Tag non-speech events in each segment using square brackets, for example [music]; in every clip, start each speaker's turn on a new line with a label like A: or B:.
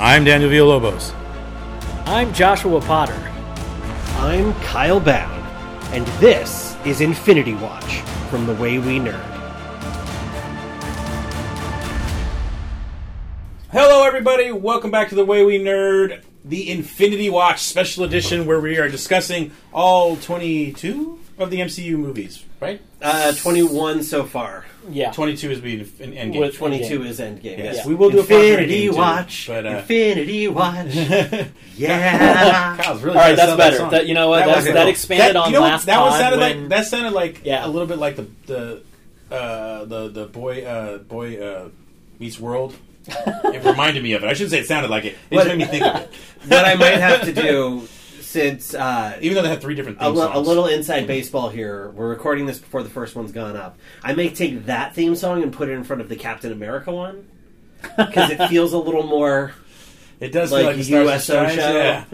A: I'm Daniel Villalobos.
B: I'm Joshua Potter.
C: I'm Kyle Bound, and this is Infinity Watch from The Way We Nerd.
A: Hello, everybody. Welcome back to the Way We Nerd, the Infinity Watch Special Edition, where we are discussing all 22 of the MCU movies. Right?
C: Uh, 21 so far.
B: Yeah.
A: 22 is being in Endgame.
B: With-
C: 22
B: Endgame.
C: is Endgame.
A: yes,
B: yeah.
A: we will do
C: Infinity
A: a part
C: Watch.
A: but uh,
C: Infinity Watch. [laughs] yeah.
A: Kyle's really
B: All right, that's
A: sell that
B: better. That, you know what?
C: That
B: That's,
C: was
B: that
C: cool.
B: expanded on
A: you know
B: last
A: that one sounded
B: when,
A: like that sounded like
B: Yeah.
A: a little bit like the the uh, the the boy uh, boy uh, meets world. [laughs] it reminded me of it. I shouldn't say it sounded like it. It just made me think of it. [laughs]
C: what I might have to do, since uh,
A: Even though they had three different
C: a,
A: theme
C: li-
A: songs.
C: a little inside baseball here, we're recording this before the first one's gone up. I may take that theme song and put it in front of the Captain America one. Because it [laughs] feels a little more.
A: It does
C: Like
A: feel like the Stars
C: USO show.
A: Yeah.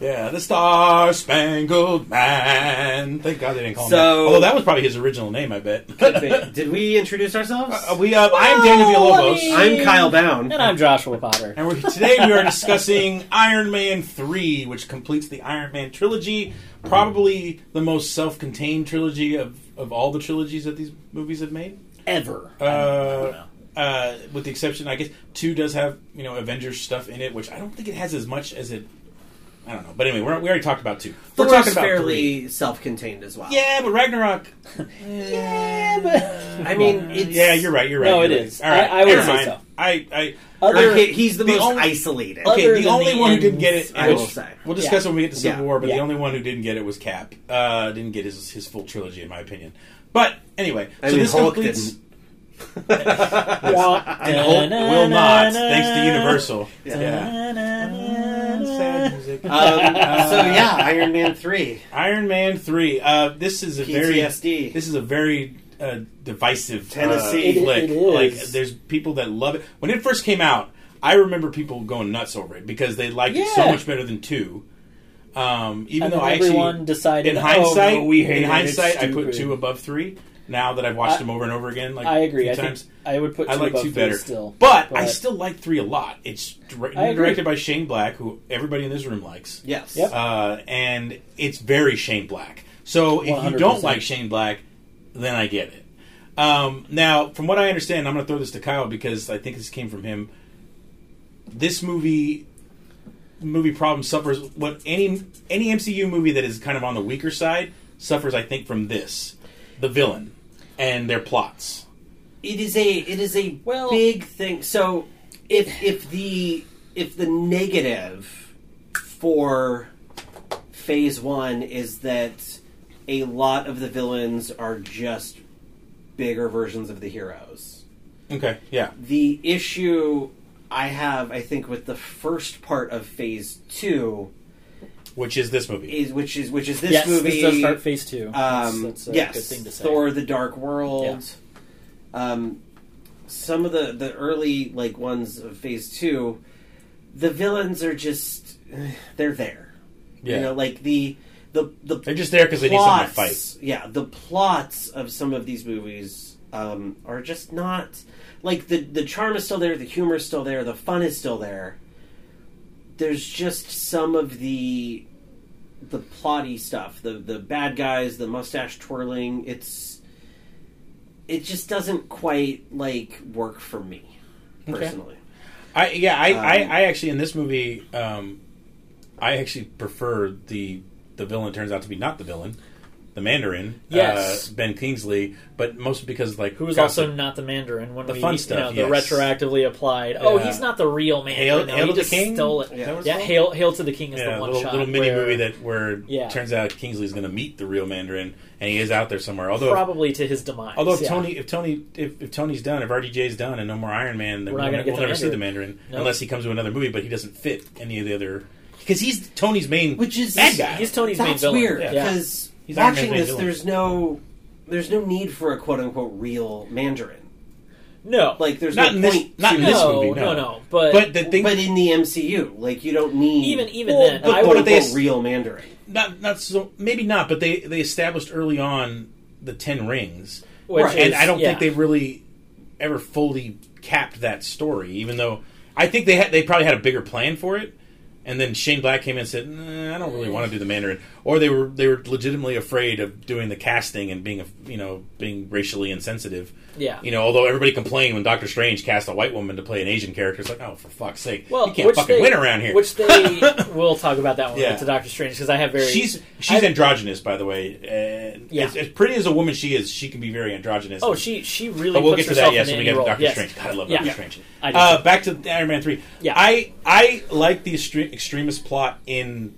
A: yeah, the Star Spangled Man. Thank God they didn't call him
C: So-
A: that. Although that was probably his original name, I bet. [laughs]
C: Did we introduce ourselves?
A: Uh, we, uh, I'm Daniel Villalobos,
B: let me-
C: I'm Kyle Bound.
B: And I'm Joshua Potter.
A: and we're, today we are discussing [laughs] Iron Man 3, which completes the Iron Man trilogy. Probably the most self-contained trilogy of, of all the trilogies that these movies have made.
B: Ever.
A: Uh, uh, with the exception, I guess two does have you know Avengers stuff in it, which I don't think it has as much as it. I don't know, but anyway, we're, we already talked about two. We're
C: Thor's
A: talking about
C: fairly
A: three.
C: self-contained as well.
A: Yeah, but Ragnarok. [laughs]
B: yeah, but
C: I mean, it's,
A: Yeah, you're right. You're right.
B: No,
A: you're
B: it
A: right.
B: is.
A: All right,
B: I- I would
A: never
B: say
A: mind.
B: so.
A: I, I
B: other,
C: Okay, he's the,
A: The
C: most
A: only-
C: isolated.
A: okay. The only
B: the
A: one who didn't get it,
C: I
A: which-
C: will say.
A: we'll discuss
B: Yeah.
A: when we get to Civil
C: Yeah.
A: War. But the only one who didn't get it was Cap. Uh, didn't get his his full trilogy, in my opinion. But anyway,
C: I
A: so
C: mean,
A: this
C: Hulk
A: completes.
C: didn't.
A: And Hulk will not, thanks to Universal. Sad music.
C: Um, so yeah, Iron Man three.
A: Iron Man three. Uh, this is a very
C: PTSD.
A: this is a very uh, divisive
C: Tennessee.
A: uh,
B: It-
A: flick.
B: it is.
A: Like there's people that love it. When it first came out, I remember people going nuts over it because they liked it so
B: Yeah.
A: much better than two. Um, even
B: And
A: though
B: then
A: I
B: everyone
A: actually,
B: decided,
A: in
B: "Oh,
A: hindsight,
B: no, we hate
A: in
B: it,
A: hindsight, I put
B: stupid."
A: two above three. Now that I've watched
B: I-
A: them over and over again, like
B: I agree.
A: a
B: I
A: few
B: think I would put two
A: I like
B: above
A: two better.
B: still.
A: But, I still like three a lot. It's dir- directed by Shane Black, who everybody in this room likes.
C: Yes.
B: Yep.
A: Uh, and it's very Shane Black. So if you
B: 100%.
A: don't like Shane Black, then I get it. Um, now, from what I understand, I'm going to throw this to Kyle because I think this came from him. This movie movie problem suffers what any any MCU movie that is kind of on the weaker side suffers. I think from this, the villain and their plots.
C: It is a it is a
B: Well-
C: big thing. So if if the if the negative for phase one is that a lot of the villains are just bigger versions of the heroes.
A: Okay, yeah,
C: The issue I have, I think, with the first part of phase two
A: which is this movie.
C: is which is which is this
B: yes,
C: movie.
B: this does start phase two.
C: Um,
B: that's a
C: yes,
B: good thing to say.
C: Thor: The Dark World. Um, some of the the early like ones of Phase Two, the villains are just [sighs] they're there.
A: Yeah,
C: You know, like the the the
A: they're just there because they need something to fight.
C: Yeah, the plots of some of these movies um, are just not like the the charm is still there, the humor is still there, the fun is still there. There's just some of the the plotty stuff, the the bad guys, the mustache twirling. It's it just doesn't quite like work for me
A: Okay.
C: personally.
A: I yeah, I, I,
C: Um,
A: I actually in this movie, um, I actually prefer the the villain turns out to be not the villain, the Mandarin,
B: Yes.
A: uh, Ben Kingsley, but mostly because like
B: Who was
A: gossip-
B: also not the Mandarin when
A: The
B: we,
A: fun
B: you
A: stuff,
B: know, the retroactively applied. Oh,
A: Yeah.
B: he's not the real Mandarin.
A: Hail-
B: though.
A: Hail
B: he
A: to the
B: just
A: King?
B: stole it.
C: Yeah.
B: Yeah. Hail, Hail to the King is
A: yeah,
B: the one
A: little,
B: shot.
A: little mini
B: where-
A: movie that where
B: Yeah.
A: turns out Kingsley's going to meet the real Mandarin and he is out there somewhere. Although
B: probably to his demise.
A: although if
B: yeah.
A: Tony if Tony if, if Tony's done if RDJ's done and no more Iron Man, then
B: We're
A: we'll,
B: not gonna
A: ne- we'll
B: the
A: never see the
B: Mandarin.
A: Mandarin
B: Nope.
A: unless he comes to another movie, but he doesn't fit any of the other because he's Tony's main
C: Which is
A: bad guy.
B: he's Tony's main villain.
C: weird
B: Yeah.
C: because
A: He's
C: watching this, there's no there's no need for a quote unquote real Mandarin.
B: No,
C: Like there's
A: Not
C: no
A: in this- not in this
B: no,
A: movie, no.
B: no, no. But,
A: but the thing
C: but in the MCU, like you don't need
B: even even
A: Well,
B: then,
A: but-
B: I would.
A: they-
C: real Mandarin.
A: not not so maybe not, but they they established early on the ten rings,
B: Which
C: Right.
A: and
B: is-
A: I don't
B: yeah.
A: think they really ever fully capped that story. Even though I think they had they probably had a bigger plan for it, and then Shane Black came in and said, nah, "I don't really want to do the Mandarin," or they were they were legitimately afraid of doing the casting and being you know being racially insensitive.
B: Yeah.
A: You know, although everybody complained when Doctor Strange cast a white woman to play an Asian character, it's like, oh, for fuck's sake,
B: Well,
A: you can't fucking
B: they,
A: win around here.
B: Which they [laughs] we'll talk about that one
A: Yeah.
B: to Doctor Strange because I have very
A: she's she's
B: I-
A: androgynous, by the way. And
B: Yeah.
A: as, as pretty as a woman she is, she can be very androgynous.
B: Oh, she she really.
A: But we'll
B: puts
A: get to that. Yes, when we get to. Doctor
B: Yes.
A: Strange. God, I love
B: Yeah.
A: Doctor Strange.
B: I
A: Uh, back to Iron Man three.
B: Yeah.
A: I I like the extre- Extremis plot in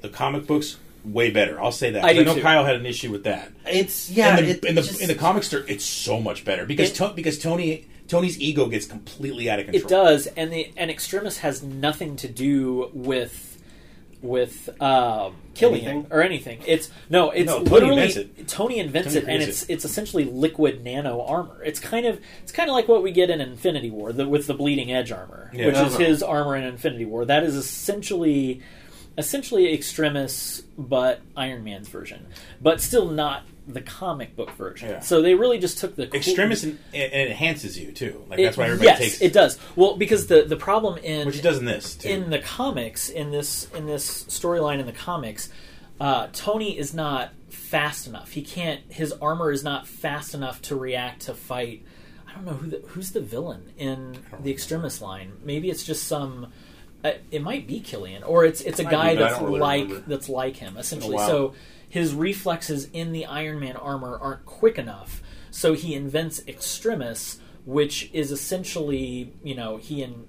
A: the comic books way better. I'll say that.
B: I, do
A: know
B: too.
A: Kyle had an issue with that.
C: It's yeah.
A: in the
C: it
A: in the,
C: just-
A: in the comics, it's so much better because
B: It-
A: to, because Tony Tony's ego gets completely out of control.
B: It does, and the and Extremis has nothing to do with with uh, Killian
C: Anything?
B: or anything. It's no, it's
A: No, Tony
B: literally
A: invents it.
B: Tony invents
A: Tony
B: it, and
A: creates
B: it's it's essentially liquid nano armor. It's kind of it's kind of like what we get in Infinity War the, with the bleeding edge armor,
A: Yeah.
B: which is
C: Uh-huh.
B: his armor in Infinity War. That is essentially essentially Extremis, but Iron Man's version, but still not the comic book version.
A: Yeah.
B: So they really just took the cool-
A: Extremis and, and it enhances you too. Like
B: It-
A: that's why everybody takes.
B: yes,
A: takes
B: it does. Well, because the the problem in
A: which it does in this too.
B: in the comics in this in this storyline in the comics, uh, Tony is not fast enough. He can't. His armor is not fast enough to react to fight. I don't know who the, who's the villain in the Extremis line. Maybe it's just some. Uh, it might be Killian, or it's it's a guy
A: be,
B: that's
A: really
B: like
A: remember.
B: that's like him essentially.
A: while.
B: So his reflexes in the Iron Man armor aren't quick enough. So he invents Extremis, which is essentially you know he and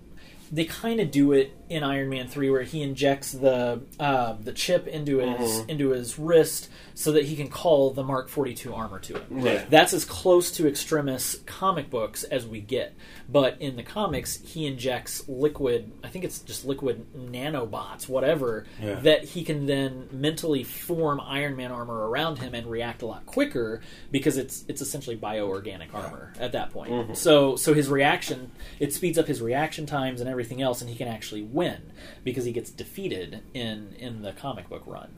B: they kind of do it in Iron Man three, where he injects the uh, the chip into his into his wrist so that he can call the Mark forty two armor to him.
C: Right.
B: That's as close to Extremis comic books as we get. But in the comics, he injects liquid. I think it's just liquid nanobots, whatever,
A: Yeah.
B: that he can then mentally form Iron Man armor around him and react a lot quicker because it's it's essentially bioorganic armor at that point. So so his reaction it speeds up his reaction times and everything else, and he can actually win because he gets defeated in in the comic book run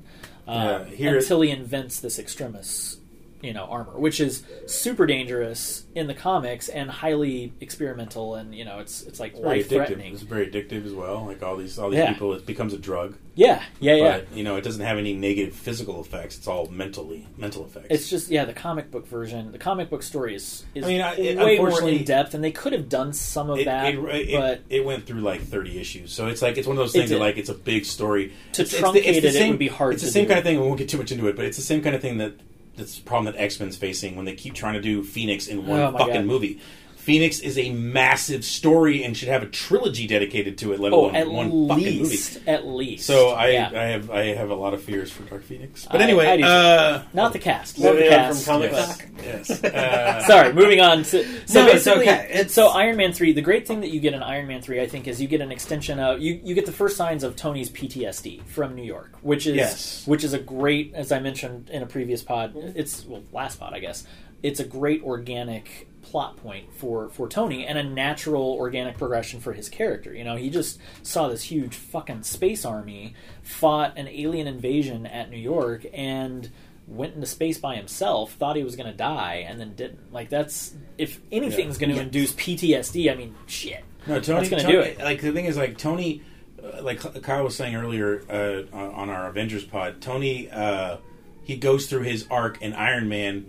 B: uh,
A: Yeah, here-
B: until he invents this extremis. You know, armor, which is super dangerous in the comics and highly experimental, and you know, it's it's like
A: very
B: life
A: addictive. It's very addictive as well. Like all these all these
B: Yeah.
A: people, it becomes a drug.
B: Yeah, yeah, yeah.
A: But you know, it doesn't have any negative physical effects. It's all mentally mental effects.
B: It's just yeah, the comic book version. The comic book story is, is
A: I mean, I- it-
B: way more
A: unfortunately-
B: in depth, and they could have done some of
A: it,
B: that,
A: it,
B: but
A: it went through like 30 issues so it's like it's one of those things that like it's a big story
B: To
A: It's- it's
B: truncate
A: the- it's the
B: it, it
A: same-
B: would be hard
A: it's the same
B: do.
A: kind of thing we won't get too much into it but it's the same kind of thing that that's the problem that x-men's facing when they keep trying to do phoenix in oh one
B: Oh
A: fucking
B: God.
A: movie phoenix is a massive story and should have a trilogy dedicated to it let
B: oh,
A: alone
B: at
A: one fucking movie
B: least, at least.
A: so I,
B: Yeah.
A: I have I have a lot of fears for Dark Phoenix. But
B: I-
A: anyway,
B: I do
A: uh,
B: not the cast. Love the cast.
C: from comic
A: yes,
C: book.
A: yes. Uh, [laughs]
B: Sorry, moving on to so
C: No, it's okay. It's-
B: So Iron Man three. The great thing that you get in Iron Man three, I think, is you get an extension of you. You get the first signs of Tony's PTSD from New York, which is
A: Yes.
B: which is a great, as I mentioned in a previous pod. It's well, last pod, I guess. It's a great organic plot point for for Tony and a natural organic progression for his character. You know, he just saw this huge fucking space army fought an alien invasion at New York and went into space by himself, thought he was going to die, and then didn't. Like that's if anything's
A: Yeah.
B: going to
A: Yeah.
B: induce PTSD. I mean, shit.
A: No, Tony.
B: Gonna do it.
A: Like the thing is, like Tony, uh, like Kyle was saying earlier uh, on on our Avengers pod. Tony, uh, he goes through his arc in Iron Man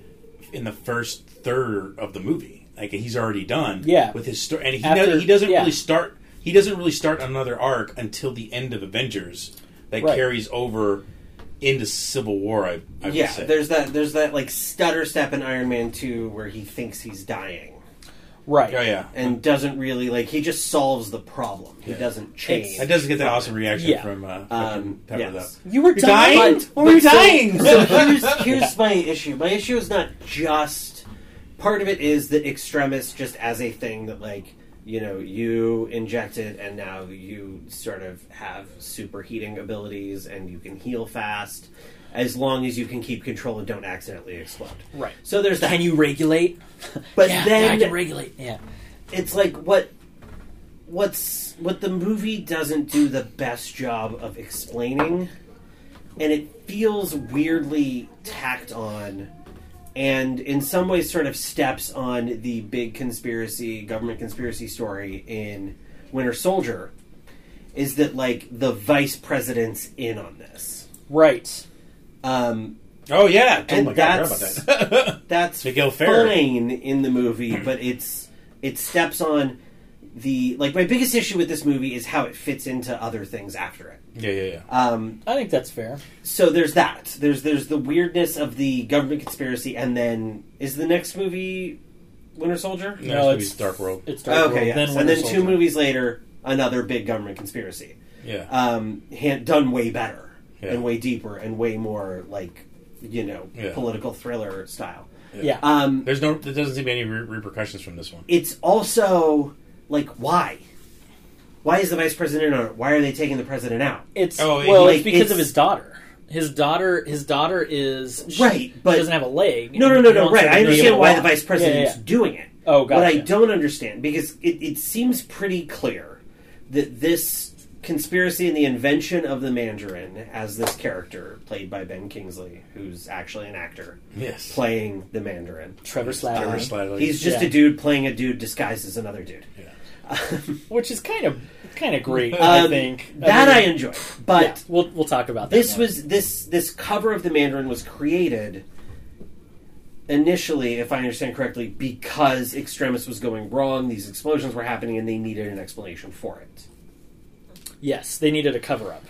A: in the first third of the movie. Like he's already done.
B: Yeah.
A: with his story, and he
B: After-
A: does, he doesn't
B: yeah.
A: really start. He doesn't really start another arc until the end of Avengers that
B: Right.
A: carries over into Civil War. I, I would
C: yeah,
A: say.
C: there's that there's that like stutter step in Iron Man two where he thinks he's dying
B: Right.
A: Oh yeah,
C: and doesn't really like he just solves the problem. He
A: Yeah.
C: doesn't change.
B: It's-
A: I does get that awesome reaction
B: Yeah.
A: from uh,
C: Um,
A: Pepper
C: yes.
A: though.
B: You were
A: You're dying?
C: But-
A: What were you
C: so-
A: dying?
C: So, [laughs] here's here's my issue. My issue is not just part of it is that extremis just as a thing that like you know you inject it and now you sort of have superheating abilities and you can heal fast as long as you can keep control and don't accidentally explode.
B: Right.
C: So there's that.
B: Can you regulate? [laughs]
C: But
B: yeah,
C: then
B: yeah, I can regulate. Yeah.
C: it's like what what's what the movie doesn't do the best job of explaining and it feels weirdly tacked on and in some ways sort of steps on the big conspiracy government conspiracy story in Winter Soldier is that like the vice president's in on this.
B: Right.
C: Um,
A: Oh yeah, oh
C: And
A: my god,
C: that's-
A: about that. [laughs]
C: that's
A: Miguel Ferrer.
C: fine in the movie, but it's it steps on the like my biggest issue with this movie is how it fits into other things after it.
A: yeah, yeah, yeah.
C: Um,
B: I think that's fair.
C: so there's that. There's there's the weirdness of the government conspiracy, and then is the next movie Winter Soldier?
A: No, it's Dark World.
B: It's Dark
C: okay,
B: World.
C: yes.
B: Then
C: and
B: Winter
C: then two movies later, another big government conspiracy.
A: Yeah,
C: um, hand, done way better
A: Yeah.
C: and way deeper and way more like you know
A: Yeah.
C: political thriller style.
B: Yeah.
C: Um,
A: There's no. There doesn't seem to be any re- repercussions from this one.
C: it's also like why? Why is the vice president on it? Why are they taking the president out?
B: It's
A: Oh,
B: well,
C: like,
B: it's because
C: it's-
B: of his daughter. His daughter, his daughter is she-
C: Right, but-
B: she doesn't have a leg.
C: No, no, no, no. Right, I understand why the vice president's
B: Yeah, yeah,
C: doing it.
B: Oh,
C: What I don't understand because it, it seems pretty clear that this conspiracy and the invention of the Mandarin as this character played by Ben Kingsley, who's actually an actor
A: Yes.
C: playing the Mandarin.
B: Trevor Slattery,
A: Trevor Slattery.
C: He's just
B: Yeah.
C: a dude playing a dude disguised as another dude. [laughs]
B: which is kind of kind of great. I
C: Um,
B: think
C: that
B: mean,
C: I enjoy. but
B: yeah, we'll we'll talk about that.
C: this
B: more.
C: was this this cover of the Mandarin was created initially, if I understand correctly, because Extremis was going wrong. These explosions were happening, and they needed an explanation for it.
B: Yes, they needed a cover up.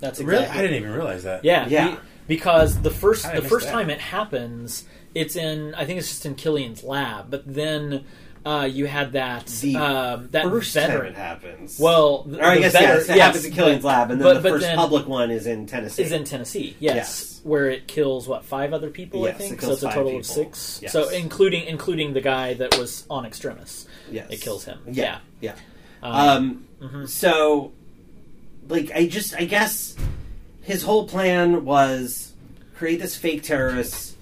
B: That's
A: Really,
B: exactly.
A: I didn't even realize that.
B: Yeah,
C: Yeah.
B: be- because the first
A: I
B: the first
A: that?
B: time it happens, it's in I think it's just in Killian's lab, but then uh, you had that
C: The
B: um, that
C: First time it happens.
B: well, the,
C: or I guess
B: veteran-
C: yes, it
B: yes,
C: happens in Killian's
B: but-
C: lab, and then
B: but-
C: the
B: but
C: first
B: then-
C: public one is in Tennessee.
B: is in Tennessee. Yes,
C: Yes.
B: where it kills what five other people? I
C: Yes,
B: think
C: it
B: so. It's a
C: five
B: total of six.
C: Yes.
B: So including including the guy that was on Extremis.
C: yes,
B: It kills him.
C: Yeah, yeah.
B: Um,
C: Um,
B: mhm.
C: So, like, I just, I guess his whole plan was create this fake terrorist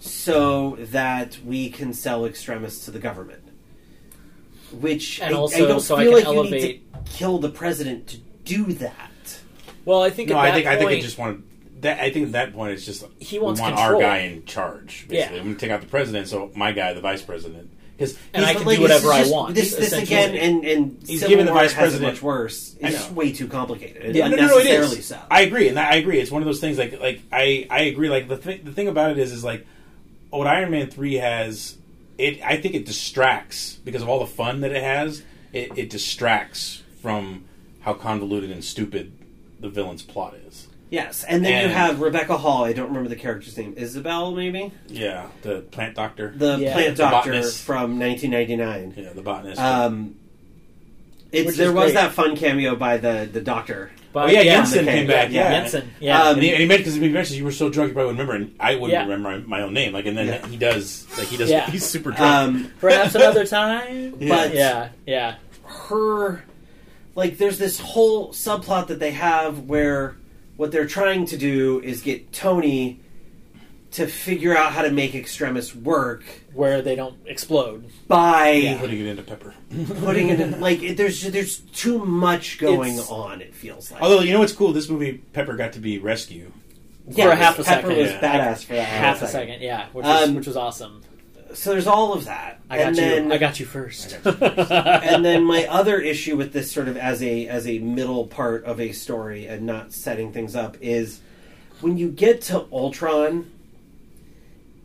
C: so that we can sell Extremis to the government. Which
B: And
C: I,
B: also
C: I don't
B: so I
C: feel
B: can
C: like you need to kill the president to do that.
B: well, I think
A: No,
B: at
A: I
B: that
A: think I think
B: point,
A: it just wanted. That, I think at that point it's just
B: He wants
A: we want
B: control.
A: our guy in charge. Basically,
B: Yeah.
A: I'm going to take out the president, so my guy, the vice president, because
B: And I can
C: like,
B: do whatever
C: is
B: I
C: just-
B: want,
C: This, this again, and, and
A: He's
C: Civil
A: giving the
C: War
A: vice president-
C: much worse. It's way too complicated.
B: Yeah,
A: no, no, no, it
C: unnecessarily
A: is.
C: so.
A: I agree, and I agree. It's one of those things. Like, like I, I agree. Like the thing, the thing about it is, is like what Iron Man three has. It, I think it distracts because of all the fun that it has. It, it distracts from how convoluted and stupid the villain's plot is.
C: Yes, and then you have Rebecca Hall. I don't remember the character's name. Isabel, maybe
A: Yeah, the plant doctor.
C: the
B: Yeah.
C: plant
A: The
C: doctor
A: botanist.
C: from 1999.
A: yeah, the botanist.
C: Um, it's
B: Which
C: there
B: is
C: was
B: great.
C: that fun cameo by the the doctor.
B: But,
A: oh yeah,
B: yeah,
C: Yinsen
A: came back.
C: yeah,
A: Yeah,
B: Yinsen, yeah.
C: Um,
A: and he, and he meant because he mentions you were so drunk you probably wouldn't remember, and I wouldn't
B: Yeah.
A: remember my own name. Like, and then
C: Yeah.
A: he does, like he does,
B: Yeah.
A: he's super drunk.
C: Um, [laughs]
B: perhaps another time.
C: But-
B: yeah, yeah.
C: her, like, there's this whole subplot that they have where what they're trying to do is get Tony to figure out how to make Extremis work
B: Where they don't explode.
C: by
A: putting it into Pepper.
C: putting it in, [laughs] like it, there's there's too much going
B: It's-
C: on. It feels like.
A: Although you know what's cool, this movie Pepper got to be rescue.
B: For a half a
C: Pepper
B: second.
C: was
A: Yeah.
C: badass for that
B: Half a second, yeah, which was
C: Um,
B: which was awesome.
C: So there's all of that.
B: I got
C: and
B: you.
C: then,
B: I got you first. [laughs]
C: and then my other issue with this sort of as a as a middle part of a story and not setting things up is when you get to Ultron,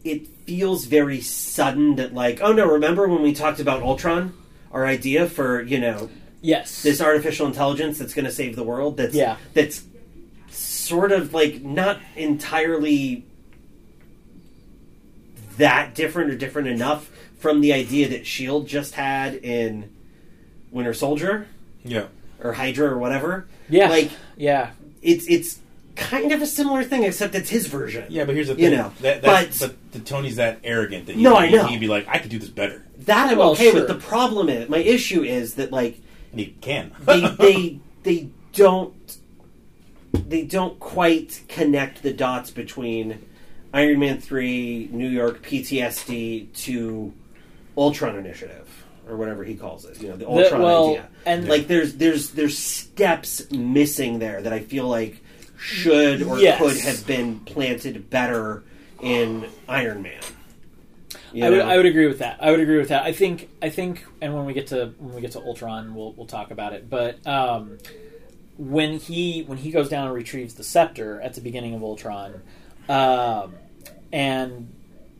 C: it feels very sudden that like, oh no, remember when we talked about Ultron? Our idea for, you know,
B: yes.
C: this artificial intelligence that's gonna save the world that's
B: Yeah.
C: that's sort of like not entirely that different or different enough from the idea that Shield just had in Winter Soldier
A: Yeah.
C: or Hydra or whatever.
B: yeah.
C: Like
B: yeah.
C: it's it's kind of a similar thing, except it's his version.
A: Yeah, but here's the thing.
C: You
A: thing.
C: know,
A: that, that's,
C: but-
A: but, the Tony's that arrogant that
C: No,
A: he,
C: I know.
A: he'd be like, I could do this better,
C: That I'm
B: Well,
C: okay
B: sure.
C: with. The problem is my issue is that like
A: and he can. [laughs]
C: they [laughs] they they don't they don't quite connect the dots between Iron Man three, New York PTSD to Ultron Initiative or whatever he calls it. You know, the Ultron
B: well,
C: idea.
B: and-
C: like there's there's there's steps missing there that I feel like should or
B: Yes.
C: could have been planted better in Iron Man. You
B: I would. I would agree with that. I would agree with that. I think I think, and when we get to when we get to Ultron, we'll we'll talk about it. But um, when he when he goes down and retrieves the scepter at the beginning of Ultron, um, and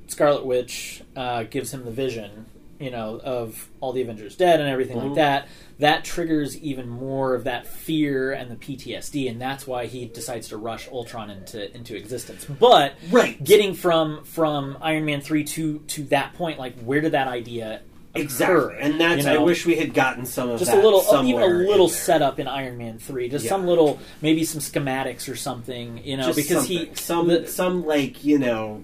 B: Scarlet Witch uh, gives him the vision, you know, of all the Avengers dead and everything
C: Mhm.
B: like that. That triggers even more of that fear and the PTSD, and that's why he decides to rush Ultron into into existence. But
C: Right.
B: getting from from Iron Man three to to that point, like where did that idea
C: Exactly, and that's
B: You
C: I wish we had gotten some of
B: just
C: that
B: a little, uh,
C: even
B: a little
C: there.
B: setup in Iron Man three, just
C: Yeah.
B: some little, maybe some schematics or something, you know,
C: Just
B: because he,
C: some
B: the-
C: some like you know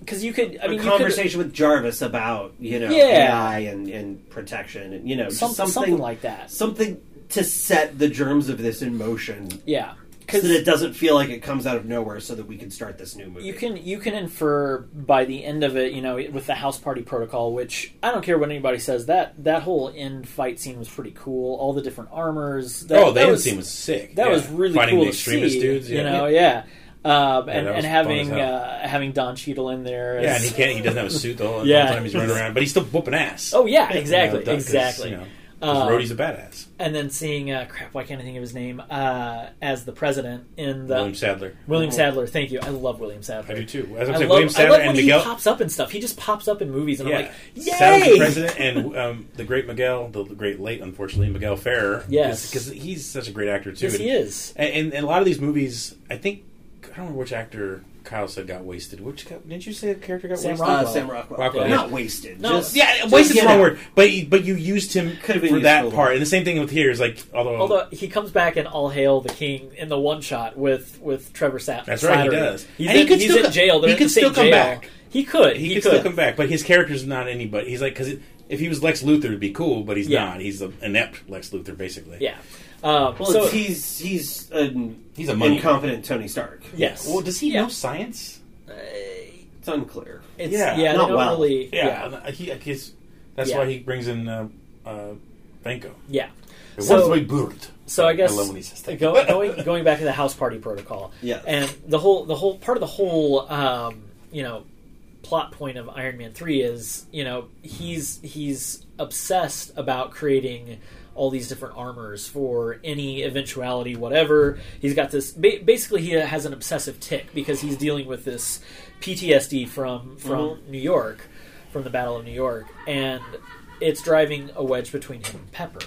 B: because you could, I mean,
C: a conversation with Jarvis about you know
B: Yeah.
C: AI and, and protection and you know
B: some,
C: something
B: something like that,
C: something to set the germs of this in motion.
B: Yeah, because
C: that it doesn't feel like it comes out of nowhere so that we can start this new movie.
B: you can you can infer by the end of it, you know, with the house party protocol, which I don't care what anybody says that that whole end fight scene was pretty cool. All the different armors. That,
A: oh, the
B: that
A: end
B: was,
A: scene was sick.
B: that
A: yeah.
B: was really
A: Fighting
B: cool
A: the
B: to
A: Extremis
B: see.
A: dudes.
B: You know, yeah. Um, and,
A: that was
B: and having uh, having Don Cheadle in there,
A: Yeah, and he can't. He doesn't have a suit the whole, [laughs]
B: Yeah.
A: time he's running around, but he's still whooping ass.
B: Oh yeah,
A: You know,
B: exactly.
A: You know, 'cause
B: Um,
A: Rhodey's a badass.
B: and then seeing uh, crap, why can't I think of his name? Uh, as the president in the
A: William Sadler.
B: William Sadler. Thank you. I love William Sadler.
A: I do too. As
B: I
A: I'm saying,
B: love,
A: William
B: I
A: Sadler
B: love
A: and
B: when
A: Miguel.
B: he pops up and stuff. He just pops up in movies, and I'm like, yay!
A: Sadler's the president, and [laughs] um, the great Miguel, the great late, unfortunately, Miguel Ferrer.
B: Yes.
A: because he's such a great actor too.
B: Yes,
A: and,
B: he is.
A: And, and, and a lot of these movies, I think I don't remember which actor Kyle said got wasted. Which didn't you say a character got
B: Sam
A: wasted?
C: uh, Sam Rockwell,
A: Rockwell,
C: not wasted.
B: No,
C: just,
A: Yeah,
C: just
A: wasted's the wrong
C: out.
A: word, but you, but you used him
C: Could've
A: for that part.
C: lot.
A: And the same thing with here is like, although,
B: Although he comes back in All Hail the King in the one shot with with Trevor Sapp.
A: That's right, he does.
B: He's,
A: And he
B: in,
A: could
B: he's
A: still
B: in jail. They're
A: he could still come
B: jail.
A: back.
B: He could.
A: he,
B: He,
A: could, still come back, but his character's not anybody. He's like because if he was Lex Luthor, it'd be cool, but he's
B: Yeah.
A: not. He's an inept Lex Luthor, basically.
B: Yeah. Um,
C: Well,
B: so
C: he's he's an
A: He's a money.
C: incompetent Tony Stark.
B: yes.
A: Well, does he
B: Yeah.
A: know science?
B: Uh,
C: It's unclear.
B: it's,
A: Yeah,
B: yeah,
C: not
B: they
C: well.
B: really.
A: Yeah,
B: Yeah.
A: he, I guess that's
B: Yeah.
A: why he brings in uh, uh, Benko.
B: yeah.
A: It
B: So-
A: was my bird.
B: So I guess
A: I love when he says that.
B: go, [laughs] going going back to the house party protocol.
C: Yeah.
B: And the whole the whole part of the whole um, you know plot point of Iron Man three is you know he's he's obsessed about creating all these different armors for any eventuality whatever. He's got this ba- basically he has an obsessive tick because he's dealing with this PTSD from from New York from the battle of New York and it's driving a wedge between him and Pepper.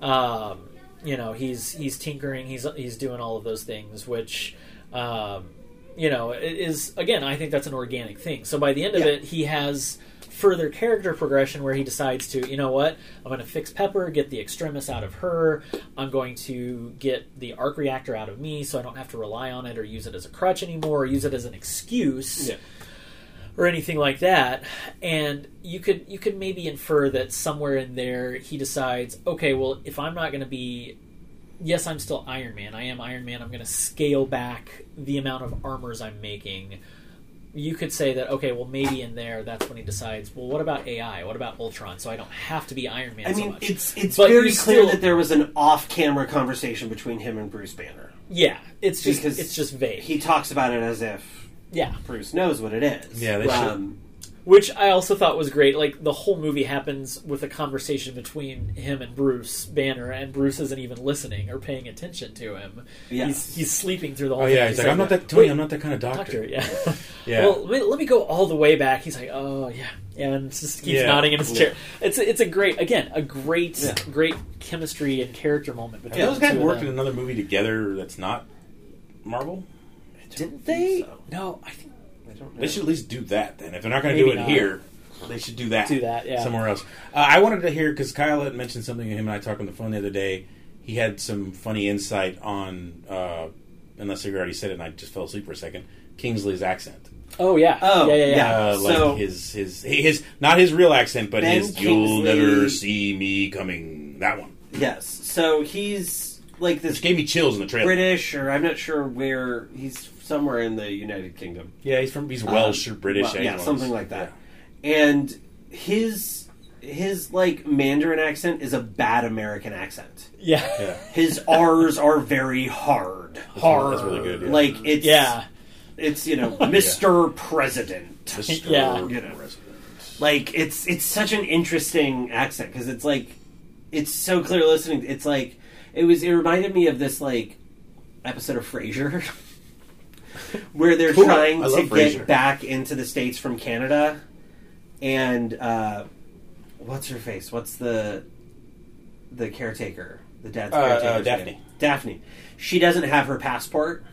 B: Um, you know he's he's tinkering he's he's doing all of those things which um, you know it is again i think that's an organic thing. So by the end of
C: Yeah.
B: it he has further character progression where he decides to you know what i'm going to fix pepper get the extremis out of her i'm going to get the arc reactor out of me so i don't have to rely on it or use it as a crutch anymore or use it as an excuse
C: Yeah.
B: or anything like that. And you could you could maybe infer that somewhere in there he decides okay well if i'm not going to be yes i'm still iron man. I am iron man. I'm going to scale back the amount of armors i'm making you could say that okay well maybe in there that's when he decides well what about ai what about ultron? So i don't have to be iron man
C: I
B: so
C: mean,
B: much.
C: it's it's
B: But
C: very clear
B: still-
C: that there was an off-camera conversation between him and Bruce Banner.
B: yeah it's just
C: Because
B: it's just vague.
C: He talks about it as if
B: yeah.
C: Bruce knows what it is.
A: Yeah, they should-
C: um,
B: which I also thought was great. Like the whole movie happens with a conversation between him and Bruce Banner, and Bruce isn't even listening or paying attention to him.
C: Yes.
B: He's, he's sleeping through the whole
A: Oh
B: thing.
A: yeah, he's like, I'm not that Tony. I'm not that kind of doctor.
B: doctor. Yeah. [laughs]
A: Yeah.
B: Well, let me, let me go all the way back. He's like, oh yeah, yeah, and just keeps
A: Yeah.
B: nodding in his
C: Yeah.
B: chair. It's a, it's a great again a great
C: Yeah.
B: great chemistry and character moment between
A: Have those guys worked in another movie together that's not Marvel?
B: Didn't they?
C: so.
B: No, I think
C: I don't know.
A: They should at least do that then. If they're not going to do
B: Maybe
A: it
B: not.
A: here, they should do that.
B: Do that, yeah.
A: Somewhere else. Uh, I wanted to hear because Kyle had mentioned something. Him and I talked on the phone the other day. He had some funny insight on, uh, unless he already said it, and I just fell asleep for a second. Kingsley's accent,
B: Oh yeah.
C: Oh,
B: yeah, yeah, yeah.
C: yeah.
A: uh, like
C: So-
A: his his his not his real accent, but
C: Ben
A: his "You'll
C: Kingsley-
A: never see me coming." That one,
C: Yes. So he's like this
A: which gave me chills in the trailer.
C: British, or I'm not sure where he's somewhere in the United Kingdom.
A: Yeah, he's from he's Welsh
C: Um,
A: or British.
C: well, yeah,
A: he's
C: something like that. And his his like Mandarin accent is a bad American accent.
B: yeah.
A: Yeah, yeah.
C: His R's are very hard.
A: That's,
B: Hard.
A: that's really good. Yeah.
C: Like it's
B: Yeah.
C: it's you know [laughs] Mr. President.
A: Mr. [laughs]
B: Yeah.
C: You know.
A: President.
C: Like it's it's such an interesting accent because it's like it's so clear listening. It's like it was. It reminded me of this like episode of Frasier. [laughs] Where they're
A: Cool.
C: trying to get
A: Frasier.
C: back into the states from Canada, and uh, what's her face? What's the the caretaker? The dad's
A: Uh, uh, Daphne.
C: name? Daphne. She doesn't have her passport,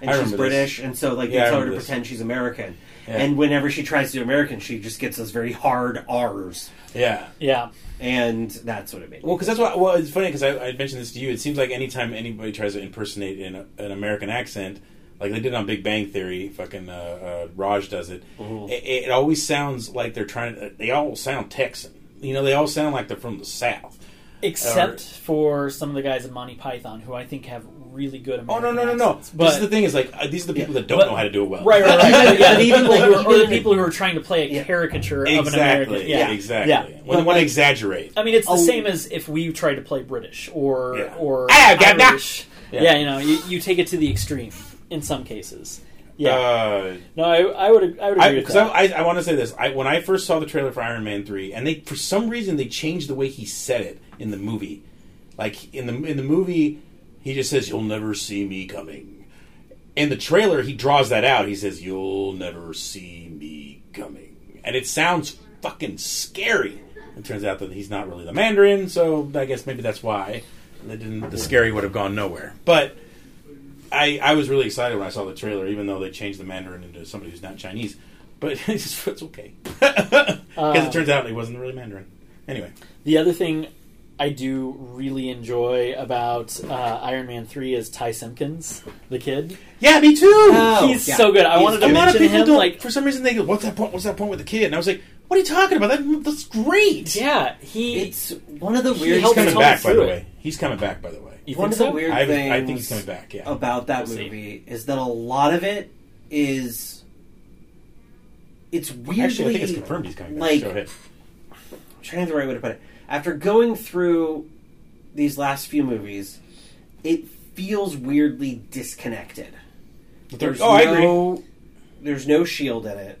C: and
A: I
C: she's
A: remember this.
C: British, and so like
A: Yeah,
C: they tell her to
A: this.
C: pretend she's American.
A: Yeah.
C: And whenever she tries to do American, she just gets those very hard R's,
A: Yeah.
B: Yeah.
C: and that's what it made.
A: Well, because that's what. Well, it's funny because I, I mentioned this to you. It seems like anytime anybody tries to impersonate an, an American accent, like they did on Big Bang Theory, fucking uh, uh, Raj does it,
C: Mhm.
A: it. It always sounds like they're trying. to... They all sound Texan. You know, they all sound like they're from the South.
B: Except
A: Or-
B: for some of the guys in Monty Python, who I think have really good
A: Oh
B: American
A: no no no no!
B: accents.
A: This is
B: But
A: the thing is like uh, these are the people
C: Yeah.
A: that don't
B: But-
A: know how to do it well.
B: right, right, right. [laughs] Yeah, the people who are, or the people who are trying to play a
C: Yeah.
B: caricature of an
A: Exactly.
B: American.
A: Yeah,
B: Yeah,
A: exactly.
B: Yeah.
A: When
C: But
A: they want to exaggerate.
B: I mean, it's the
C: Oh.
B: same as if we tried to play British or
A: Yeah.
B: or
A: Ah, got.
B: Irish.
A: Yeah.
B: Yeah. you know, you, you take it to the extreme in some cases. Yeah,
A: Uh,
B: no, I, I would I would agree with
A: because
B: that.
A: I, I, I want to say this. I, when I first saw the trailer for Iron Man three, and they for some reason they changed the way he said it in the movie. Like in the in the movie, he just says, "You'll never see me coming." In the trailer, he draws that out. He says, "You'll never see me coming," and it sounds fucking scary. It turns out that he's not really the Mandarin, so I guess maybe that's why they didn't. The scary would have gone nowhere, but. I, I was really excited when I saw the trailer, even though they changed the Mandarin into somebody who's not Chinese. But [laughs] it's, it's okay [laughs] because
B: Uh,
A: it turns out he wasn't really Mandarin. Anyway,
B: The other thing I do really enjoy about uh, Iron Man three is Ty Simpkins, the kid.
A: yeah, me too.
C: Oh,
B: He's
C: yeah.
B: so good. I
C: He's
B: wanted to
A: a lot of
B: mention
A: people
B: him.
A: don't.
B: Like,
A: for some reason, they go, "What's that point? What's that point with the kid?" And I was like, "What are you talking about? That, that's great."
B: yeah, he.
C: It's one of the weird
A: he's coming back. By the
B: through it.
A: way, he's coming back. By the way,
B: you
C: one
B: think
C: of the
B: so?
C: weird
A: I,
C: things
A: I think he's coming back. Yeah,
C: about that
B: We'll see.
C: movie is that a lot of it is it's weirdly
A: actually, I think it's confirmed he's coming back.
C: like-
A: Go ahead.
C: I'm trying to think the right way to put it. After going through these last few movies, it feels weirdly disconnected. There's
A: oh, I agree.
C: no, There's no Shield in it.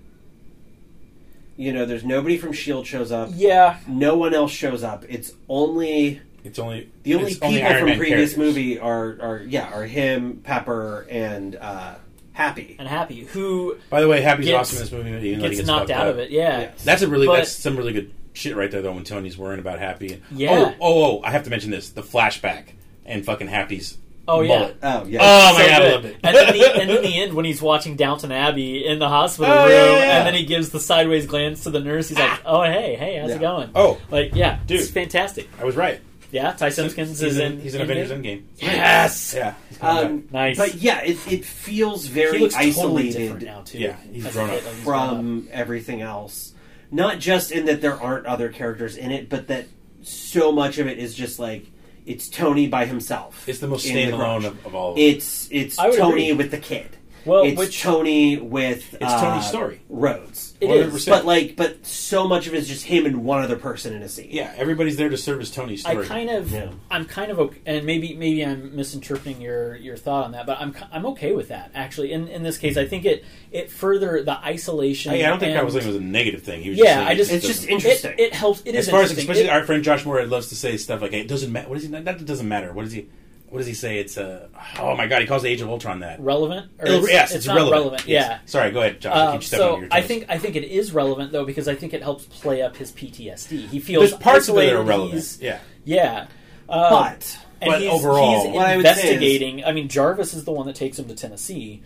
C: You know, there's nobody from Shield shows up.
B: Yeah,
C: No one else shows up. It's only
A: It's only
C: the only people
A: Iron
C: from
A: Man
C: previous
A: characters.
C: movie are are yeah are him, Pepper, and uh, Happy.
B: and Happy, who
A: By the way, Happy's
B: Gets-
A: awesome in this movie. Even though he
B: gets
A: gets
B: knocked out
A: up.
B: of it. Yeah,
C: Yes.
A: That's a really
B: But-
A: that's some really good shit right there though. When Tony's worrying about Happy.
B: Yeah.
A: Oh, oh, oh! I have to mention this: the flashback and fucking Happy's.
B: Oh, yeah.
A: bullet.
C: Oh yeah.
A: Oh my
B: so
A: god, I
B: good.
A: loved it.
B: and, then the, [laughs] and in the end, when he's watching Downton Abbey in the hospital
A: Oh,
B: room,
A: yeah, yeah, yeah.
B: and then he gives the sideways glance to the nurse, he's like, "Oh, hey, hey, how's
C: Yeah.
B: it going?"
A: Oh,
B: like, yeah,
A: Dude.
B: it's fantastic.
A: I was right.
B: Yeah, Ty Simpkins
A: he's
B: is
A: in,
B: in.
A: he's in
B: in
A: Avengers
B: it.
A: Endgame.
B: Yes,
A: Yeah,
C: Um,
B: nice.
C: But yeah, it, it feels
B: he
C: very
B: looks totally
C: isolated
B: different now too.
A: Yeah, he's
B: As a kid, like, he's grown up.
C: from everything else. Not just in that there aren't other characters in it, but that so much of it is just like it's Tony by himself.
A: It's the most
C: in the
A: standalone
C: garage.
A: of, of all. of.
C: It's it's Tony
B: agree.
C: with the kid.
B: Well,
C: it's
B: which
C: Tony with
A: It's
C: uh,
A: Tony's story.
C: Rhodes.
B: It
A: 100%.
B: is.
C: But like, but so much of it is just him and one other person in a scene.
A: yeah, everybody's there to service Tony's
B: I
A: story.
B: kind of,
C: Yeah.
B: I'm kind of, okay, and maybe maybe I'm misinterpreting your your thought on that, but I'm ki- I'm okay with that actually. In in this case, I think it it further the isolation.
A: Hey, I don't think
B: and
A: I was saying it was a negative thing. He was
B: Yeah,
A: just saying
B: I just-
C: It's just interesting.
B: It, it helps. It
A: as
B: is
A: far as
B: interesting.
A: especially
B: It-
A: our friend Josh Moore loves to say stuff like it doesn't matter. What does he? Not that it doesn't matter. What does he? What does he say? It's uh oh my god, he calls the Age of Ultron that.
B: relevant. Or it's,
A: yes,
B: it's,
A: it's,
B: not
A: relevant.
B: relevant.
A: Yes.
B: Yeah.
A: Sorry, go ahead, Josh. I keep stepping
B: so
A: your
B: I think I think it is relevant though because I think it helps play up his PTSD. He feels
A: there's parts of it that are relevant.
B: he's-
A: Yeah,
B: Yeah, uh,
C: But
B: and
A: but
B: he's,
A: overall-
B: he's
C: What I would say is-
B: investigating. I mean, Jarvis is the one that takes him to Tennessee,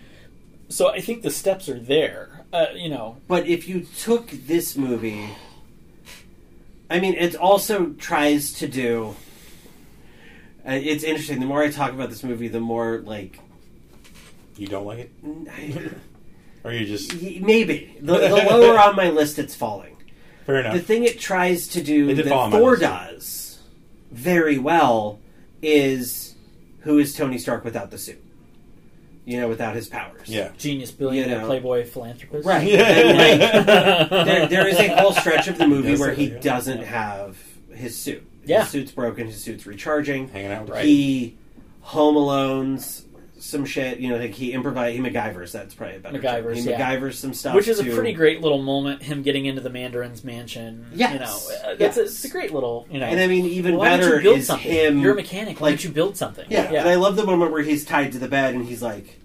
B: so I think the steps are there. Uh, you know,
C: But if you took this movie, I mean, it also tries to do. Uh, it's interesting. The more I talk about this movie, the more like
A: you don't like it,
C: I- [laughs]
A: or you just
C: maybe the, the lower on my list it's falling.
A: fair enough.
C: The thing it tries to do
A: It did fall
C: that Thor does very well is who is Tony Stark without the suit? You know, without his powers.
A: yeah,
B: genius billionaire,
C: You know.
B: playboy, philanthropist.
C: Right.
A: Yeah.
C: And, like, [laughs] there, there is a whole stretch of the movie
A: Yes,
C: where he
A: yeah.
C: doesn't have his suit.
B: Yeah.
C: His suit's broken, his suit's recharging.
A: hanging out
B: Right.
C: He home alones some shit. You know, like he improvise. He MacGyvers. That's probably a better. term.
B: MacGyvers,
C: He
B: yeah.
C: MacGyvers some stuff,
B: which is a pretty great little moment. Him getting into the Mandarin's mansion.
C: Yes.
B: you know, uh, that's a, it's a great little. You know,
C: And I mean, even
B: why
C: better
B: you build
C: is
B: something?
C: him.
B: You're a mechanic. Why
C: like-
B: don't you build something?
C: yeah,
B: yeah,
C: and I love the moment where he's tied to the bed and he's like,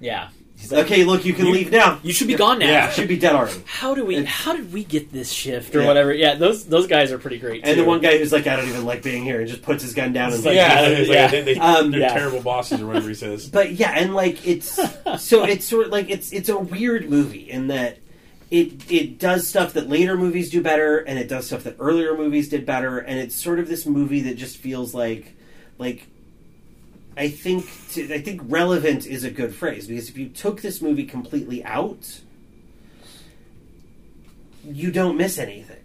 B: yeah. He's like,
C: "Okay, look, you can
B: You-
C: leave now.
B: you should be gone now.
A: Yeah.
C: You should be dead already."
B: How do we?
C: It's-
B: How did we get this shift or
C: Yeah.
B: whatever? Yeah, those those guys are pretty great.
C: And
B: too.
C: the one guy who's like, "I don't even like being here," and just puts his gun down and like,
B: like,
A: yeah,
B: yeah,
A: it's
B: yeah.
A: like, they, they,
C: Um,
A: they're
B: yeah.
A: terrible bosses or whatever he says. [laughs]
C: But yeah, and like it's so [laughs] it's sort of like it's it's a weird movie in that it it does stuff that later movies do better, and it does stuff that earlier movies did better, and it's sort of this movie that just feels like like I think to, I think relevant is a good phrase because if you took this movie completely out, you don't miss anything.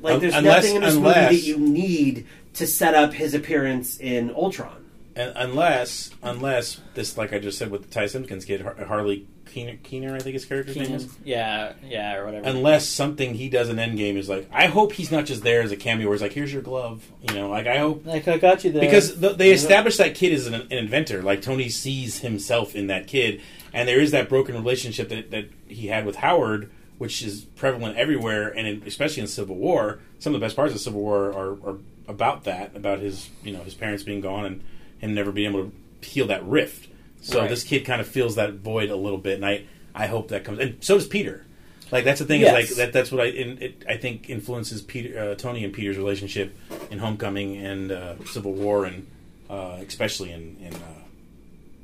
C: Like there's
A: unless-
C: nothing in this
A: unless-
C: movie that you need to set up his appearance in Ultron.
A: And unless, unless this, like I just said with the Ty Simpkins kid, Har- Harley Keener, Keener, I think his character's name is.
B: yeah, yeah, or whatever.
A: Unless something he does in Endgame is like, I hope he's not just there as a cameo. Where it's like, here's your glove, you know. Like I hope
B: like I got you there
A: because the, they established that kid as an, an inventor. Like Tony sees himself in that kid, and there is that broken relationship that, that he had with Howard, which is prevalent everywhere, and in, especially in Civil War. Some of the best parts of Civil War are, are about that, about his you know his parents being gone and him never being able to heal that rift. So
B: Right.
A: this kid kind of feels that void a little bit, and I I hope that comes. And so does Peter. Like that's the thing
B: Yes.
A: is like that. That's what I in, it, I think influences Peter, uh, Tony and Peter's relationship in Homecoming and uh, Civil War, and uh, especially in in uh,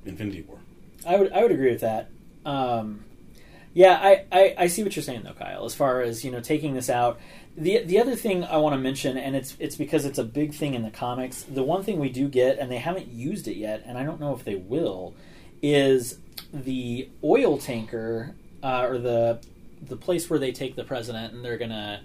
A: Infinity War.
B: I would I would agree with that. Um, yeah, I, I, I see what you're saying though, Kyle. As far as you know, taking this out. The the other thing I want to mention, and it's it's because it's a big thing in the comics. The one thing we do get, and they haven't used it yet, and I don't know if they will, is the oil tanker uh, or the the place where they take the president and they're gonna,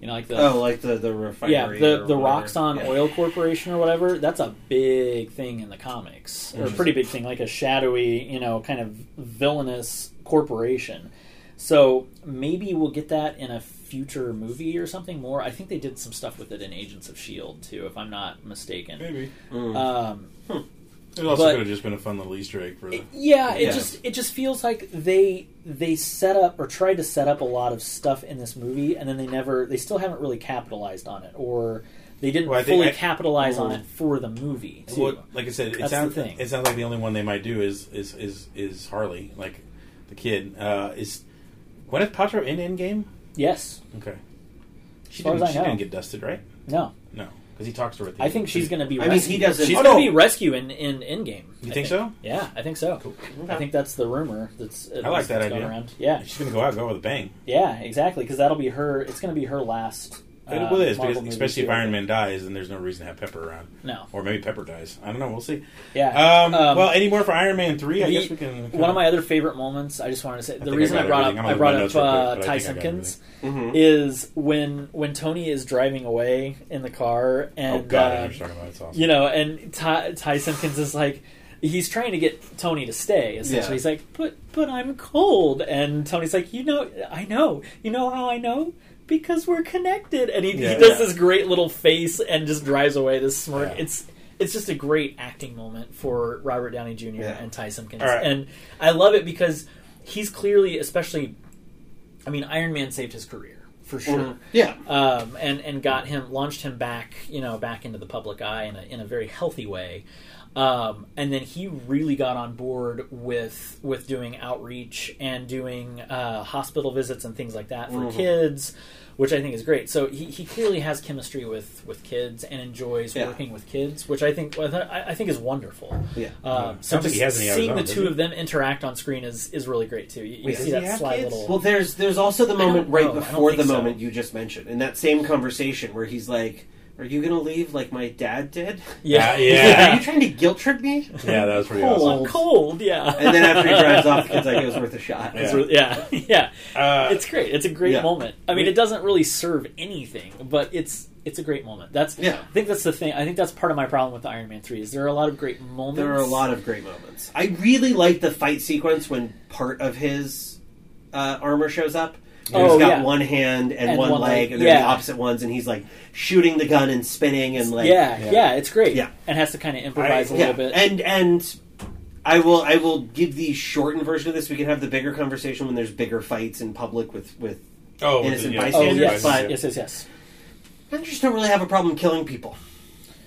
B: you know, like the
C: Oh, like the the refinery.
B: yeah, the the
C: whatever.
B: Roxxon
C: Yeah.
B: Oil Corporation or whatever. That's a big thing in the comics, or a pretty big thing, like a shadowy, you know, kind of villainous corporation. So maybe we'll get that in a future movie or something more. I think they did some stuff with it in Agents of Shield too, if I'm not mistaken.
A: Maybe
C: Mm.
B: Um,
A: it also
B: but-
A: could have just been a fun little Easter egg for the.
B: yeah, it
C: Yeah.
B: just it just feels like they they set up or tried to set up a lot of stuff in this movie, and then they never they still haven't really capitalized on it, or they didn't
A: Well,
B: fully
A: I-
B: capitalize on
C: Mm.
B: it for the movie. Too.
A: Well, like I said, it
B: That's
A: sounds
B: the thing.
A: it sounds like the only one they might do is is is, is Harley, like the kid. Uh, is Gwyneth Paltrow in Endgame?
B: Yes,
A: Okay, she
B: far
A: didn't.
B: as I
A: She
B: know.
A: didn't get dusted, right?
B: no,
A: No, because he talks to her. At the
B: I
A: end.
B: think she's going to be.
C: I mean,
B: rescue.
C: he doesn't-
B: She's
A: Oh,
B: going to
A: no.
B: be rescue in in Endgame.
A: You
B: I
A: think so?
B: Yeah, I think so.
A: Cool.
B: I think that's the rumor. That's uh,
A: I like that
B: that's going
A: idea.
B: around. Yeah,
A: She's going to go out, and go with a bang.
B: yeah, exactly. Because that'll be her. It's going to be her last. Uh,
A: it will is because especially
B: too,
A: if Iron. Man dies, then there's no reason to have Pepper around,
B: No,
A: or maybe Pepper dies. I don't know. We'll see.
B: yeah.
A: Um,
B: Um,
A: well, any more for Iron Man three? I guess we can.
B: One of my other favorite moments, I just wanted to say, the
A: think I
B: reason I, brought
A: everything.
B: Up, I brought
A: look
B: up
A: at my notes real
B: uh,
A: quick,
B: Ty
A: I think I got
B: Simpkins
C: Mhm.
B: is when when Tony is driving away in the car and
A: oh God, I know
B: uh,
A: what you're talking about. It's awesome.
B: you know, and Ty, Ty Simpkins is like, he's trying to get Tony to stay. Essentially,
C: Yeah.
B: he's like, "But, but I'm cold," and Tony's like, "You know, I know. You know how I know." Because we're connected, and he,
A: Yeah.
B: he does
A: Yeah.
B: this great little face and just drives away. This smirk.
A: Yeah.
B: It's it's just a great acting moment for Robert Downey Jr. And Ty Simpkins,
A: right.
B: and I love it because he's clearly, especially, I mean, Iron Man saved his career for sure
C: Mhm. Yeah.
B: um, and and got him launched him back you know back into the public eye in a, in a very healthy way um, and then he really got on board with with doing outreach and doing uh, hospital visits and things like that for
C: Mhm.
B: kids which I think is great. So he, he clearly has chemistry with, with kids and enjoys
C: Yeah.
B: working with kids, which I think I, I think is wonderful.
C: Yeah.
B: Um, so
A: Sounds like he has any
B: seeing
A: own,
B: the two of them interact on screen is, is really great too. You, you
C: Wait,
B: see that
A: he
B: sly
A: kids?
B: little.
C: Well, there's there's also the moment right
B: know.
C: Before the
B: think so.
C: moment you just mentioned in that same conversation where he's like, "Are you going to leave like my dad did?"
B: yeah,
A: Yeah,
C: He's [laughs] like. Are you trying to guilt trip me?
A: Yeah, that was pretty
C: Cold.
A: awesome.
B: I'm cold. Yeah,
C: And then after he [laughs] drives off, the kid's like, "It was worth a shot."
A: Yeah.
B: It's really- yeah, [laughs] yeah.
A: Uh,
B: It's great. It's a great
C: Yeah.
B: moment. I mean, it doesn't really serve anything, but it's it's a great moment. That's
C: Yeah.
B: I think that's the thing. I think that's part of my problem with the Iron Man three is there are a lot of great moments.
C: There are a lot of great moments. I really like the fight sequence when part of his uh, armor shows up. And
B: Oh,
C: he's got
B: yeah.
C: one hand and,
B: And
C: one,
B: one
C: leg,
B: leg,
C: and they're the opposite ones, and he's like shooting the gun and spinning and like
B: yeah,
A: Yeah.
B: yeah, it's great.
C: Yeah.
B: and has to kind of improvise
A: I-
B: a
C: yeah,
B: little bit.
C: and and I will. I will give the shortened version of this. We can have the bigger conversation when there's bigger fights in public with with.
A: Oh,
C: Innocent
A: yeah,
B: Oh
C: bystanders,
B: yes,
C: but-
B: yes, yes, yes.
C: I just don't really have a problem killing people.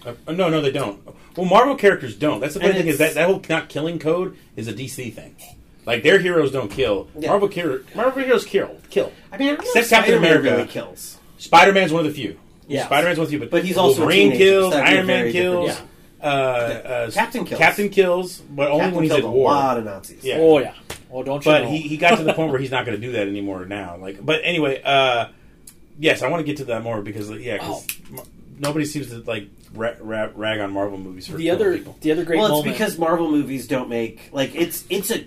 A: Uh, no, no, they don't. Well, Marvel characters don't. That's the funny thing is that that whole not killing code is a DC thing. Like their heroes don't kill.
C: Yeah.
A: Marvel hero, Marvel heroes kill. Kill.
C: I mean, I
A: Except Captain America.
C: really kills.
A: Spider Man's one of the few.
B: Yeah.
A: Spider Man's one of the few, but,
C: But he's also a
A: Wolverine kills.
C: so that'd be a
A: Iron Man
C: very different-
A: kills. Uh, uh,
C: Captain kills.
A: Captain kills, but only
C: Captain
A: when he's
C: killed
A: at
C: a lot of Nazis.
A: Yeah.
B: Oh yeah. Well, don't you
A: But
B: know?
A: he, he got to the point where he's not going to do that anymore now. Like, but anyway, uh, yes, I want to get to that more because yeah, 'cause
B: Oh.
A: nobody seems to like ra- ra- rag on Marvel movies for
B: the other
A: people.
B: the other great
C: well, it's
B: moment.
C: because Marvel movies don't make like it's it's a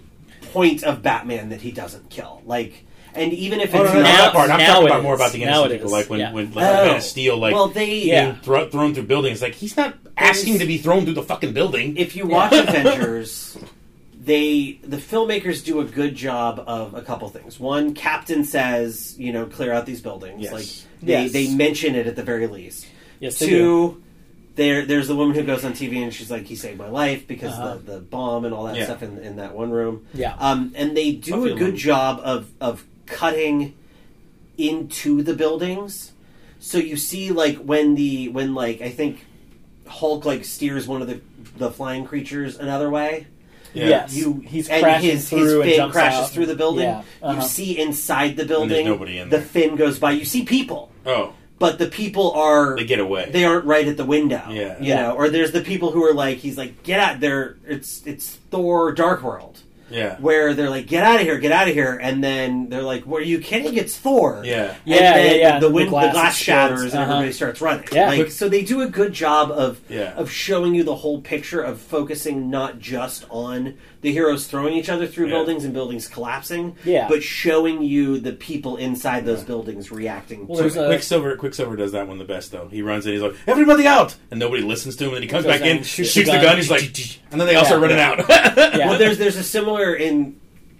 C: point of Batman that he doesn't kill. Like, and even if
A: Oh,
C: it's
A: no, no, no,
B: Now-
A: that part. I'm talking
B: it
A: about more about the
B: Now
A: innocent
B: it
A: people, like when
B: Yeah.
A: when like
C: Oh.
A: Man of Steel, like
C: well, they
B: Yeah.
A: being thro- thrown through buildings. Like he's not asking to be thrown through the fucking building.
C: if you watch [laughs] Avengers, they the filmmakers do a good job of a couple things. One, Captain says, you know, clear out these buildings.
A: Yes.
C: Like they
B: Yes.
C: they mention it at the very least.
B: yes, they do.
C: Two, there there's the woman who goes on TV and she's like, he saved my life because
B: Uh-huh.
C: the the bomb and all that
A: Yeah.
C: stuff in in that one room.
B: Yeah.
C: Um, and they do
A: Buffy
C: a good
A: alone.
C: job of of cutting into the buildings. So you see like when the when like I think Hulk like steers one of the the flying creatures another way.
A: Yeah.
B: Yes.
C: You
B: He's
C: and
B: crashing
C: his,
B: through
C: his fin crashes
B: out.
C: through the building.
B: Yeah. Uh-huh.
C: You see inside the building.
A: nobody in
C: the
A: there.
C: fin goes by. You see people,
A: Oh,
C: but the people are
A: they get away.
C: they aren't right at the window.
A: Yeah.
C: You know, or there's the people who are like, he's like, get out there. It's it's Thor Dark World,
A: yeah,
C: where they're like, get out of here, get out of here, and then they're like, were you kidding? It's Thor.
A: yeah.
C: And
B: Yeah,
C: then
B: yeah, yeah.
C: The,
B: The
C: wind, the
B: glass
C: glass, shatters and
B: Uh-huh.
C: everybody starts running.
B: Yeah.
C: Like, so they do a good job of
A: Yeah.
C: of showing you the whole picture of focusing not just on the heroes throwing each other through
A: Yeah.
C: buildings and buildings collapsing,
B: Yeah.
C: but showing you the people inside those buildings reacting.
B: Well,
C: to it.
B: a-
A: Quicksilver, Quicksilver does that one the best though. He runs in, he's like, "Everybody out!" and nobody listens to him. And then he comes
B: Goes
A: back in,
B: shoots
A: shoots,
B: the
A: the
B: gun.
A: gun. He's like, and then they all start running out.
B: Yeah. [laughs]
C: Well, there's there's a similar in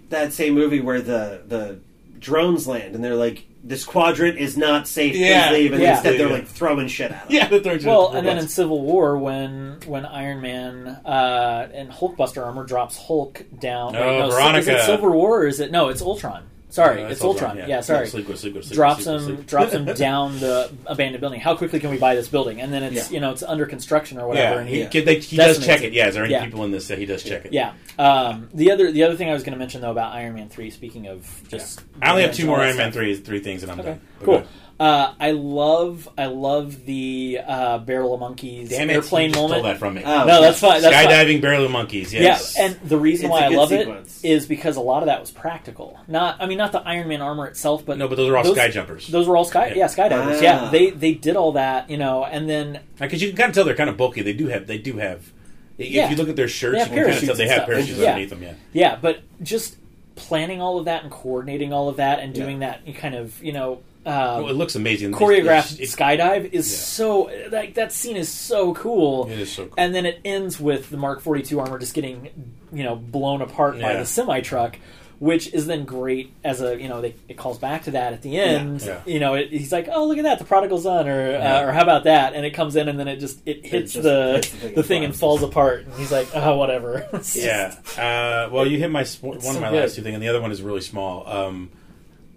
C: that same movie where the the drones land and they're like, this quadrant is not safe.
A: Yeah.
C: Please leave. And
B: Yeah.
C: instead they're
A: Yeah.
C: like throwing shit at them.
A: yeah, they're throwing shit
B: Well,
A: at the
B: and then in. Civil War, when when Iron Man uh, and Hulkbuster armor drops Hulk down.
A: Oh,
B: wait, no, Is
A: Veronica.
B: it Civil War or is it? No, it's Ultron. Sorry, it's Ultron. Yeah, sorry.
A: Sleep, go, sleep, sleep,
B: drops
A: sleep,
B: him
A: sleep.
B: drops him [laughs] down the abandoned building. How quickly can we buy this building? And then it's
C: Yeah.
B: you know it's under construction or whatever.
A: Yeah,
B: and
A: he,
B: he,
A: they, he does check
B: it.
A: it. Yeah, is there any
B: Yeah.
A: people in this that he does check it?
B: yeah. Um, the other the other thing I was going to mention though about Iron Man three. Speaking of just,
A: I only have two more Iron Man
B: stuff.
A: three three things, and I'm
B: Okay,
A: done. But
B: cool.
A: Go
B: Uh, I love I love the uh, barrel of monkeys
A: Damn it!
B: airplane
A: you just
B: moment.
A: Stole that from me.
C: Oh,
B: no, that's fine. That's fine.
A: Skydiving barrel of monkeys. Yes.
B: Yeah, and the reason
C: It's
B: why I love
C: sequence.
B: it is because a lot of that was practical. Not, I mean, not the Iron Man armor itself, but
A: no, but those are all
B: those-
A: sky jumpers.
B: Those were all sky,
A: Yeah.
B: yeah, skydivers.
C: Ah.
B: Yeah, they they did all that, you know, and then
A: Because you can kind of tell they're kind of bulky. They do have. They do have. If
B: Yeah.
A: you look at their shirts,
B: They
A: you
B: have
A: can kind of
B: parachutes
A: tell they have
B: stuff.
A: parachutes
B: Yeah.
A: underneath them. Yeah.
B: yeah, but just planning all of that and coordinating all of that and
A: Yeah.
B: doing that kind of you know um,
A: well, it looks amazing. It's-
B: choreographed
A: it's- it's-
B: skydive is
A: Yeah.
B: so like that scene is so cool.
A: It is so cool.
B: And then it ends with the Mark 42 armor just getting, you know, blown apart by the semi truck, which is then great as a, you know, they, it calls back to that at the end.
A: Yeah.
B: You know, it, he's like, "Oh, look at that, the prodigal son," or
A: Yeah.
B: uh, or how about that? And it comes in and then it just it hits
C: just
B: the
C: hits the thing
B: the
C: and
B: thing and falls apart. And he's like, "Oh, whatever." It's [laughs] just-
A: Yeah. Uh, well, you hit my s- one of
B: so
A: my
B: good.
A: last two things, and the other one is really small. Um,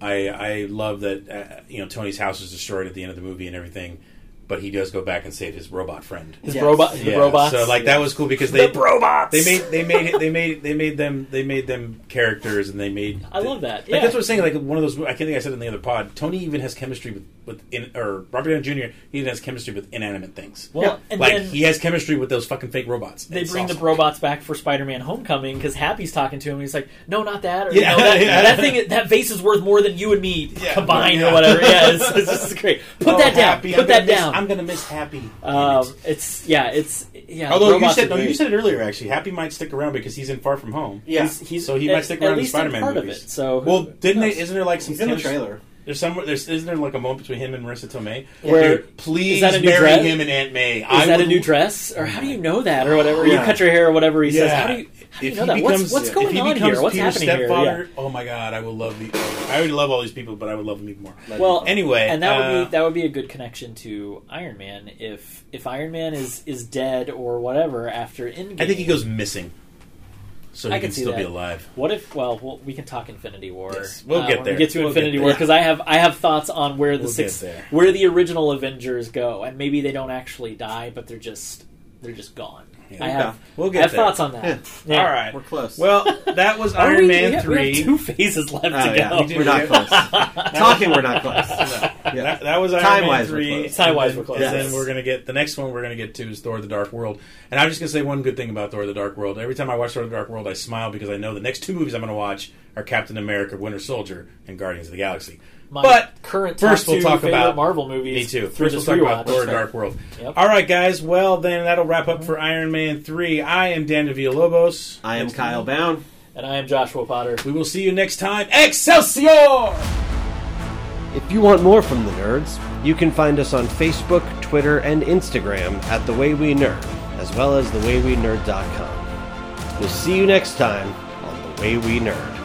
A: I I love that uh, you know Tony's house is destroyed at the end of the movie and everything, but he does go back and save his robot friend.
B: His
C: Yes.
B: robot, the robots.
A: So like that was cool because they
B: the robots.
A: they made they made it, they made they made them they made them characters and they made
B: I love that.
A: like
B: Yeah.
A: that's what I was saying like one of those I can't think I said it in the other pod Tony even has chemistry with with in, or Robert Downey Jr. he even has chemistry with inanimate things
B: Well,
C: Yeah.
B: and
A: like he has chemistry with those fucking fake robots
B: they
A: It's
B: bring
A: awesome.
B: the robots back for Spider-Man: Homecoming because Happy's talking to him. and He's like, "No, not that. Or,
A: Yeah,
B: you know, that, [laughs]
A: yeah.
B: that thing, that vase is worth more than you and me
A: Yeah,
B: combined
A: yeah.
B: or whatever." Yeah, it's, [laughs] it's just great. Put
A: Oh,
B: that down.
A: Happy,
B: Put
A: I'm
B: that
A: gonna miss-
B: down.
A: I'm gonna miss Happy
B: um, it's yeah, it's yeah.
A: Although you said no, you said it earlier. Actually, Happy might stick around because he's in Far From Home.
C: Yeah.
B: He's, he's
A: So he
B: at,
A: might stick around in Spider-Man
B: part
A: movies.
B: of it. So
A: Well, didn't they? Isn't there like some
C: He's in the trailer.
A: There's some. There's isn't there like a moment between him and Marisa Tomei
B: Where-
A: Dude, please
B: is that a new
A: marry
B: dress?
A: him and Aunt May.
B: Is
A: I
B: that a new dress, or how do you know that, or whatever? You cut your hair, or whatever he says. How do you, how do you
A: If
B: know
A: he
B: that?
A: becomes,
B: what's what's
A: if
B: going
A: he
B: on here? What's
A: Peter's
B: happening here? Yeah.
A: Oh my god, I would love the. I already love all these people, but I would love them even more.
B: Well,
A: Anyway,
B: and that would
A: uh,
B: be that would be a good connection to Iron Man if if Iron Man is is dead or whatever after Endgame.
A: I think he goes missing. So
B: I
A: he
B: can
A: can still be alive.
B: What if? Well, well, we can talk Infinity War.
A: Yes, we'll
B: uh,
A: get there.
B: We get to
A: We'll
B: Infinity
A: get
B: War because I have I have thoughts on where the
A: We'll
B: six where the original Avengers go, and maybe they don't actually die, but they're just they're just gone.
A: Yeah.
B: I have
A: We'll
B: I
A: get
B: have
A: there.
B: thoughts on that. Yeah.
A: All right.
C: We're close.
A: Well, that was Iron
B: we-
A: Man
B: we have, we
A: three.
B: have two phases left
C: Oh,
B: to
C: yeah,
B: go.
A: We
C: we're not close. [laughs] Talking, we're not close. Yeah.
A: That, that was Iron
C: Time-wise,
A: Man
C: we're
A: three.
B: Time-wise, we're close.
A: then- And
C: Yes.
A: then we're gonna get the next one. We're gonna get to is Thor: The Dark World. And I'm just gonna say one good thing about Thor: The Dark World. Every time I watch Thor: The Dark World, I smile because I know the next two movies I'm gonna watch are Captain America: Winter Soldier and Guardians of the Galaxy.
B: My
A: but
B: current
A: first we'll
B: two
A: talk about
B: Marvel movies.
A: Me too. First, we'll
B: this
A: talk about. Thor: Dark World.
B: Yep.
A: All right, guys. Well, then that'll wrap up for Iron Man three. I am Dan Villalobos.
C: I am Kyle Bound.
B: And I am Joshua Potter.
A: We will see you next time. Excelsior!
D: If you want more from the nerds, you can find us on Facebook, Twitter, and Instagram at The Way We Nerd, as well as TheWayWeNerd.com. We'll see you next time on The Way We Nerd.